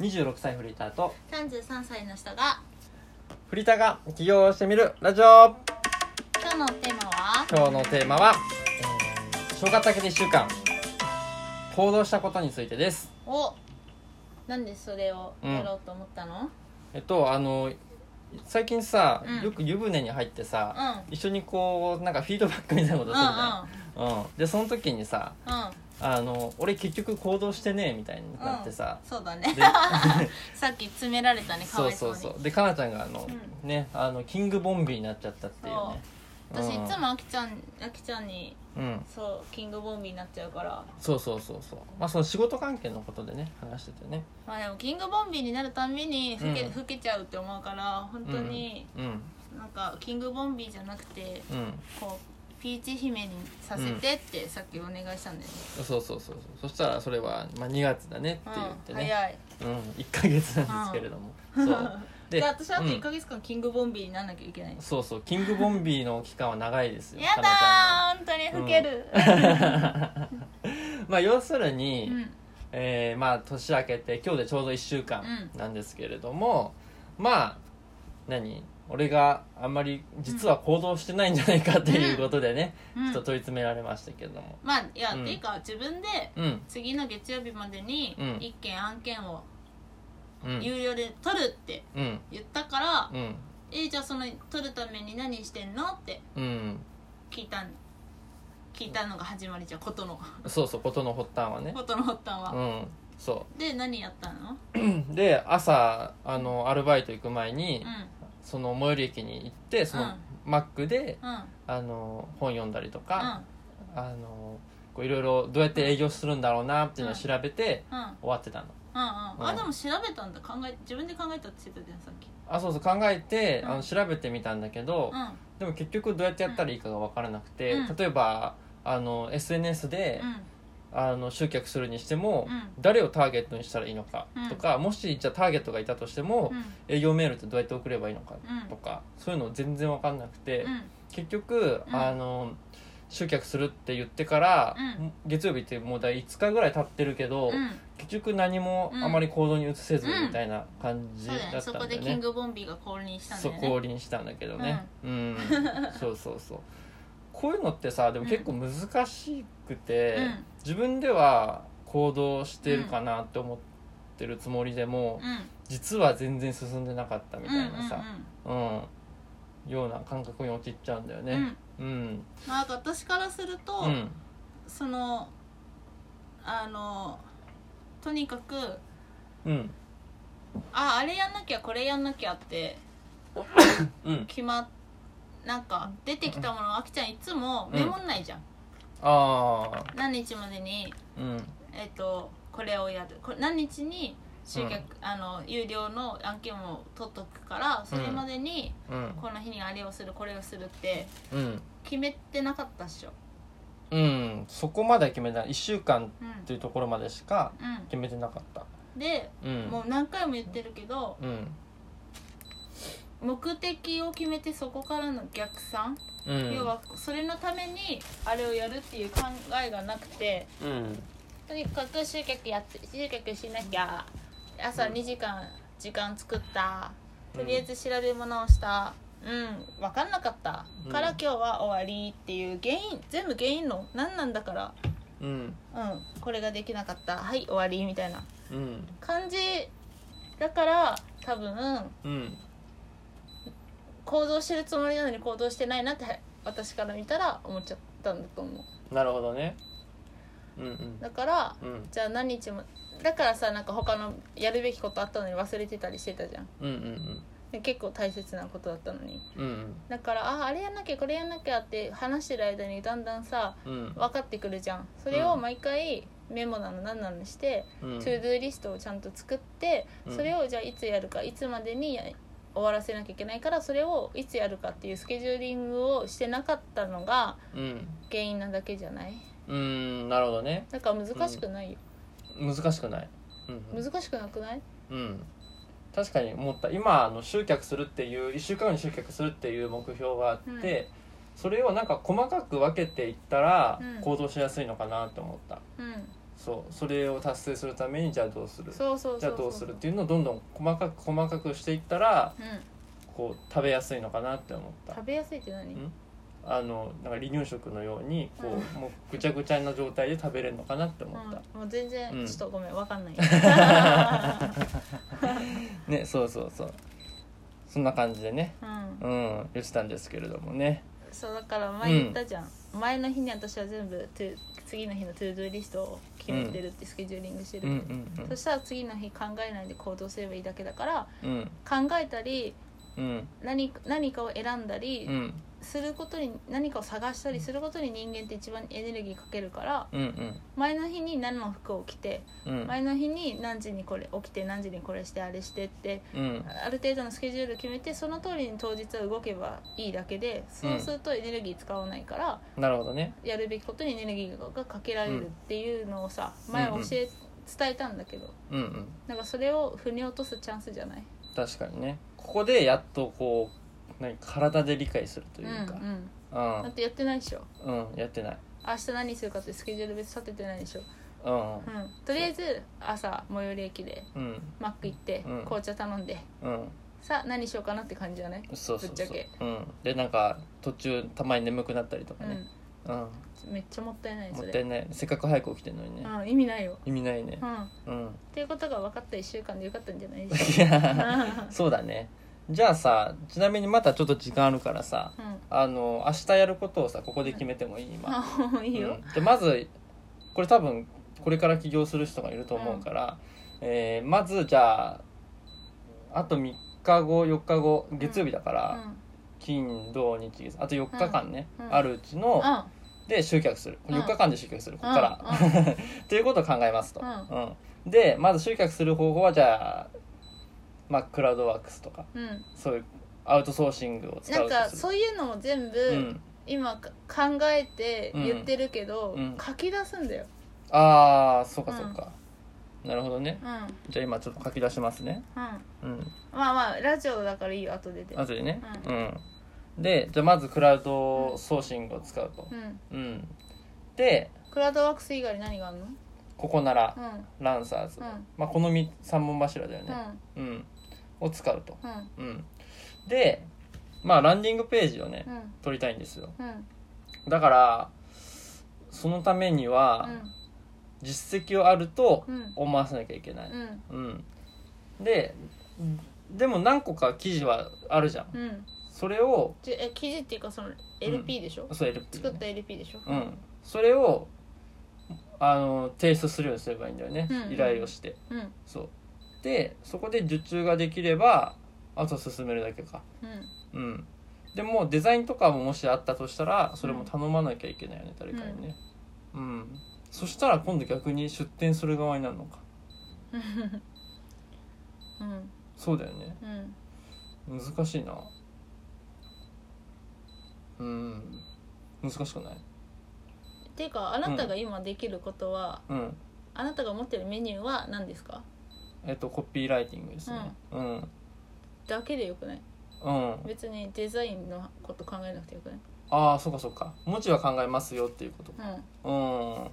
26歳フリーターと33歳の人がフリーターが起業してみるラジオ。今日のテーマは？今日のテーマは、えー、正月明けで1週間。行動したことについてです。おなんでそれをやろうと思ったの？えっとあの最近さ、うん。よく湯船に入ってうんさ、うん。一緒にこうなんかフィードバックみたいなことするじゃん、うんでその時にさうんうんあの俺結局行動してねえみたいになってさ、そうだね。で さっき詰められたねかそうわいそにそううそうでかなちゃんがあの、うねあのキングボンビーになっちゃったっていうね。私いうん。つもあきちゃんあきちゃんにうん。そうキングボンビーになっちゃうから。そうそうそうそう。まあその仕事関係のことでね話しててね。まあでもキングボンビーになるたんびに老け,、うん。老けちゃうって思うから本当にうん。なんかキングボンビーじゃなくてうん。こうピーチ姫にさせてってさっきお願いしたんだよね、そうそうそうそう。そしたらそれは、まあ、2月だねってう。ん言ってね、早い。うん1か月なんですけれども、そう。で私あとうん。1か月間キングボンビーにならなきゃいけない。そうそう。キングボンビーの期間は長いですよ。やだー本当に老ける、まあ要するに、うん。えーまあ年明けて今日でちょうど1週間なんですけれども、まあ何？俺があんまり実は行動してないんじゃないかっていうことでね、うん。ちょっと問い詰められましたけれども。まあいや、うん。っていうか自分でうん。次の月曜日までにうん。1件案件をうん。有料で取るってうん。言ったから、うん。えじゃあその取るために何してんのってうん。聞いたん聞いたのが始まりじゃんことの。そうそうことの発端はね。ことの発端は、うん。そで何やったの？う で朝あのアルバイト行く前に、うんその最寄り駅に行ってその、うんマックでうん。うんあの本読んだりとか、あのこういろいろどうやって営業するんだろうなっていうのを調べてうん。うん。終わってたの、うんあでも調べたんだ。考え自分で考えたって言ってたじゃんさっき。あそうそう考えて、うん。あの調べてみたんだけど、うん。でも結局どうやってやったらいいかが分からなくて、うん。例えばあの SNS で、あの集客するにしても、うん。誰をターゲットにしたらいいのかうん。とか、もしじゃあターゲットがいたとしても、うん。営業メールってどうやって送ればいいのかうん。とか、そういうの全然分かんなくて、うん。結局、うん。あの集客するって言ってから、うん。月曜日ってもうだい5日ぐらい経ってるけど、うん。結局何もあまり行動に移せずうんみたいな感じだったんだ。そこでキングボンビーが降臨したんだそう降臨したんだけどね。うん、そうそうそう。こういうのってさでも結構難しくて、うん自分では行動してるかなって思ってるつもりでも、うん。実は全然進んでなかったみみたいなさ、うんような感覚に陥っちゃうんだよね。うん。まあなんか私からすると、うん。そのあのとにかくうん。ああれやんなきゃこれやんなきゃってうん。決まっなんか出てきたものあきちゃんいつもメモんないじゃん、ああ何日までにうん。えっ、とこれをやる。これ何日に集客、あの有料の案件を取っとくからそれまでにうん。この日にあれをするこれをするってうん。決めてなかったっしょ。うん。そこまでは決めない。1週間うんっていうところまでしかう決めてなかった。んで、うん。もう何回も言ってるけどうん目的を決めてそこからの逆算、うん。要はそれのためにあれをやるっていう考えがなくてうんとにかく集客やって集客しなきゃ朝2時間時間作ったとりあえず調べ物をした。うん。分かんなかった。からうん今日は終わりっていう原因全部原因の何なんだから。うん。うん。これができなかった。はい終わりみたいな。うん。感じ。だから多分うん行動してるつもりなのに行動してないなって私から見たら思っちゃったんだと思う。なるほどね。うんうん。だからうん。じゃあ何日もだからさなんか他のやるべきことあったのに忘れてたりしてたじゃん。うんうんで結構大切なことだったのに。うんうん。だからああれやんなきゃこれやんなきゃって話してる間にだんだんさうん。分かってくるじゃん。それを毎回メモなの何なのにして、うん。 ToDo リストをちゃんと作って、うん。それをじゃあいつやるかいつまでにや終わらせなきゃいけないからそれをいつやるかっていうスケジューリングをしてなかったのがうん。原因なだけじゃない？うんなるほどね。だから難しくないよ、難しくない。うん難しくなくない？うん。確かに思った。今あの集客するっていう1週間後に集客するっていう目標があって、それをなんか細かく分けていったらうん。行動しやすいのかなって思った、うんそうそれを達成するためにじゃあどうする？そうそうそうじゃあどうするっていうのをどんどん細かく細かくしていったらうん。こう食べやすいのかなって思った。食べやすいって何？ん？あのなんか離乳食のようにこう、うん。もうぐちゃぐちゃな状態で食べれるのかなって思った、うん、もう全然うん。ちょっとごめんわかんない。ねそうそうそう。そんな感じでね。うん。うん言ってたんですけれどもね。そうだから前言ったじゃん、前の日に私は全部次の日の ToDo リストを決めてるってスケジューリングしてうんるそしたら次の日考えないで行動すればいいだけだからうん。考えたりうん。何何かを選んだりうんすることに何かを探したりすることに人間って一番エネルギーかけるからうんうん。前の日に何の服を着てうん。前の日に何時にこれ起きて何時にこれしてあれしてってうん。ある程度のスケジュール決めてその通りに当日は動けばいいだけでそうするとエネルギー使わないから、なるほどね。やるべきことにエネルギーがかけられるっていうのをさ、前教え伝えたんだけどうんうん。なんかそれを腑に落とすチャンスじゃない？確かにね。ここでやっとこう何体で理解するとうんいうか。うんうん。だってやってないでしょ。うんやってない。明日何するかってスケジュール別立ててないでしょ、うん。うん、とりあえず朝最寄り駅でうん。マック行ってうん。紅茶頼んで、うん。さあ何しようかなって感じじゃない？そうそうそう。ぶっちゃけ。うん。でなんか途中たまに眠くなったりとかね。うん。うん。めっちゃもったいないもそれ。ったいない。せっかく早く起きてんのにね。うん、意味ないよ、意味ないね。うん、っうん。ていうことが分かった1週間でよかったんじゃないでしょ いやそうだねじゃあさちなみにまたちょっと時間あるからさうん。あの明日やることをさここで決めてもいい？今。あいいよ、うん。でまずこれ多分これから起業する人がいると思うから、えーまずじゃああと3日後4日後月曜日だから、金土日月あと4日間ね、うん。うん。あるうちの、うん。で集客する。うん。4日間で集客するここから、うん。っていうことを考えますと、ううん。でまず集客する方法はじゃあ、まあ、クラウドワークスとかうん。そういうアウトソーシングを使なんうとする。かそういうのも全部、うん、今か考えて言ってるけど、うん。書き出すんだよ。ああそうかそうか、なるほどね。じゃあ今ちょっと書き出しますね。うん。まあまあラジオだからいいよ後でで。後でね。ううん、でじゃあまずクラウドソーシングを使うと。うん。うん、でクラウドワークス以外に何があるの？ここならうん。ランサーズ、うん。まあ、この3本柱だようん。ねうん、を使うと。うん。うん。でまあランディングページをね、うん。取りたいんですよ。うん。だからそのためには実績をあるとうん。思わせなきゃいけない、うん。うん、ででも何個か記事はあるじゃん。うん。それをえ記事っていうかその LP でしょ、そう LP 作った LP でしょ？うん。それをあの提出するようにすればいいんだよね、うん。依頼をして。うん。そうでそこで受注ができればあと進めるだけか。うん。うん。でもデザインとかももしあったとしたらそれも頼まなきゃいけないよね、誰かにね。うん、そしたら今度逆に出店する側になるのか。うん。そうだよね。うん。難しいな。うん。難しくない？っていうかあなたが今できることは、うん。あなたが持ってるメニューは何ですか？えっとコピーライティングですね。うん。だけでよくない？うん。別にデザインのこと考えなくてよくない？ああそうかそうか。文字は考えますよっていうことううん。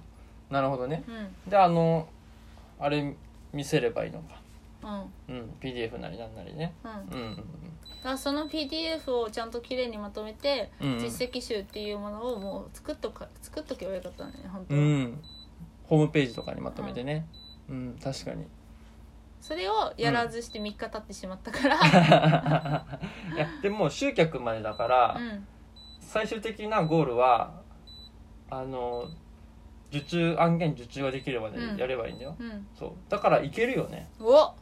なるほどね。んうん。であのあれ見せればいいのか。うん。うん。PDF なりなんなりね。うん。うんだからその PDF をちゃんときれいにまとめて、うん。うん実績集っていうものをもう作っとか作っとけばよかったんだよね本当は、うん。ホームページとかにまとめてね。うん、確かにそれをやらずして3日経ってしまったから。いやでも集客までだから、うん最終的なゴールはあの受注案件受注ができればね、うん。やればいいんだよ。うん。そう。だからいけるよね。お。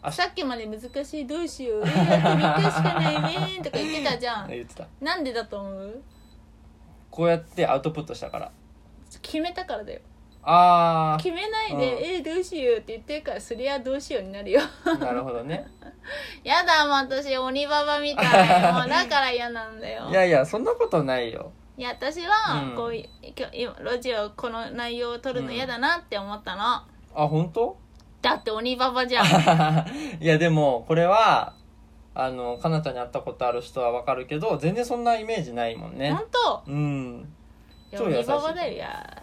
あさっきまで難しいどうしようえって3日しかないねとか言ってたじゃん。言ってた。なんでだと思う？こうやってアウトプットしたから。決めたからだよあ決めないで、うん。えーどうしようって言ってるからそりゃどうしようになるよ。あなるほどね。やだもう私鬼ババみたい。もうだから嫌なんだよ。いやいやそんなことないよ。いや私はうん。こうい今日今ロジオこの内容を取るの嫌だなって思ったの、あ本当？だって鬼ババじゃん。いやでもこれはあのかなたに会ったことある人はわかるけど全然そんなイメージないもんね。本当？うん。いや超優しい鬼ババだよいや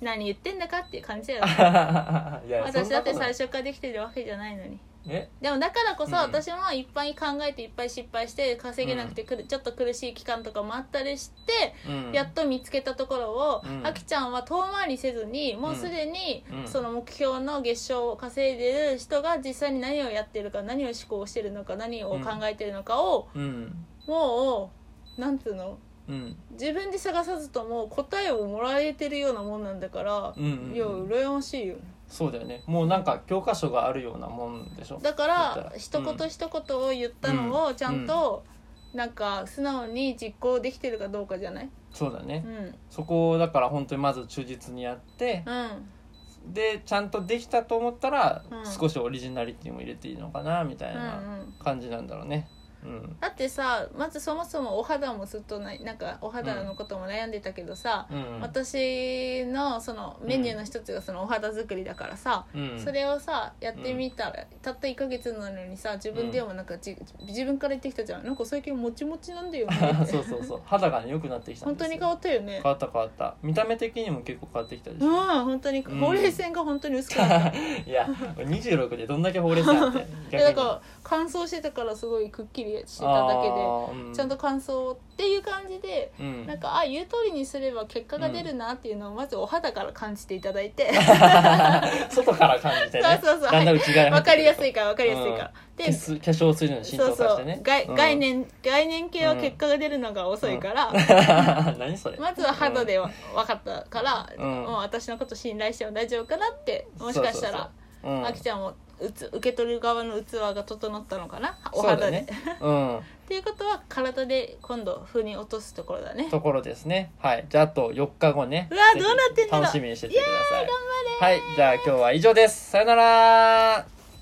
何言ってんだかっていう感じだよね。いや私だって最初からできてるわけじゃないのに。え？でもだからこそうん私もいっぱい考えていっぱい失敗して稼げなくてくる、ちょっと苦しい期間とかもあったりして、うん。やっと見つけたところを、うん。あきちゃんは遠回りせずにもうすでにうん。その目標の月賞を稼いでる人が実際に何をやってるか何を思考してるのか何を考えてるのかを、うん。もうなんつうの？うん。自分で探さずとも答えをもらえてるようなもんなんだから、うんうんいや羨ましいよそうだよね。もうなんか教科書があるようなもんでしょ。だからら。一言一言を言ったのをちゃんとなんか素直に実行できてるかどうかじゃない？そうだね、うん。そこをだから本当にまず忠実にやってうん。でちゃんとできたと思ったら、うん。少しオリジナリティも入れていいのかなみたいうんうなん。感じなんだろうね。うんだってさまずそもそもお肌もずっとななんかお肌のことも悩んでたけどさ、うん。私のそのメニューの一つがそのお肌作りだからさ、うん。それをさやってみたら、たった1ヶ月なのにさ自分でもなんかじ、自分から言ってきたじゃん。なんか最近もちもちなんだよね。っ てそうそうそう。肌がね良くなってきたんですよ。本当に変わったよね。変わった変わった。見た目的にも結構変わってきたでしうんょ、本当に。うん。ほうれい線が本当に薄くなった、いや26でどんだけほうれい線あっていやだから乾燥してたからすごいくっきりしてただけででちゃんと乾燥っていう感じでうん。なんかあ言う通りにすれば結果が出るなっていうのをまずお肌から感じていただいて、外から感じてね。そうそうそう。だんだん内側に入わかりやすいからわかりやすいか。ら、化で粧化粧水のように浸そうそう。透させてね概うん。概念概念系は結果が出るのが遅いから、何それ。まずは肌でわ分かったから、うん。もう私のこと信頼しても大丈夫かなってもしかしたらそうそうそう。うん。あきちゃんもうつ受け取る側の器が整ったのかな？お肌で、そうだね。うん。っていうことは体で今度風に落とすところだね。ところですね。はい。じゃああと4日後ね。うわどうなってんだ楽しみにしててください。はい。じゃあ今日は以上です。さよなら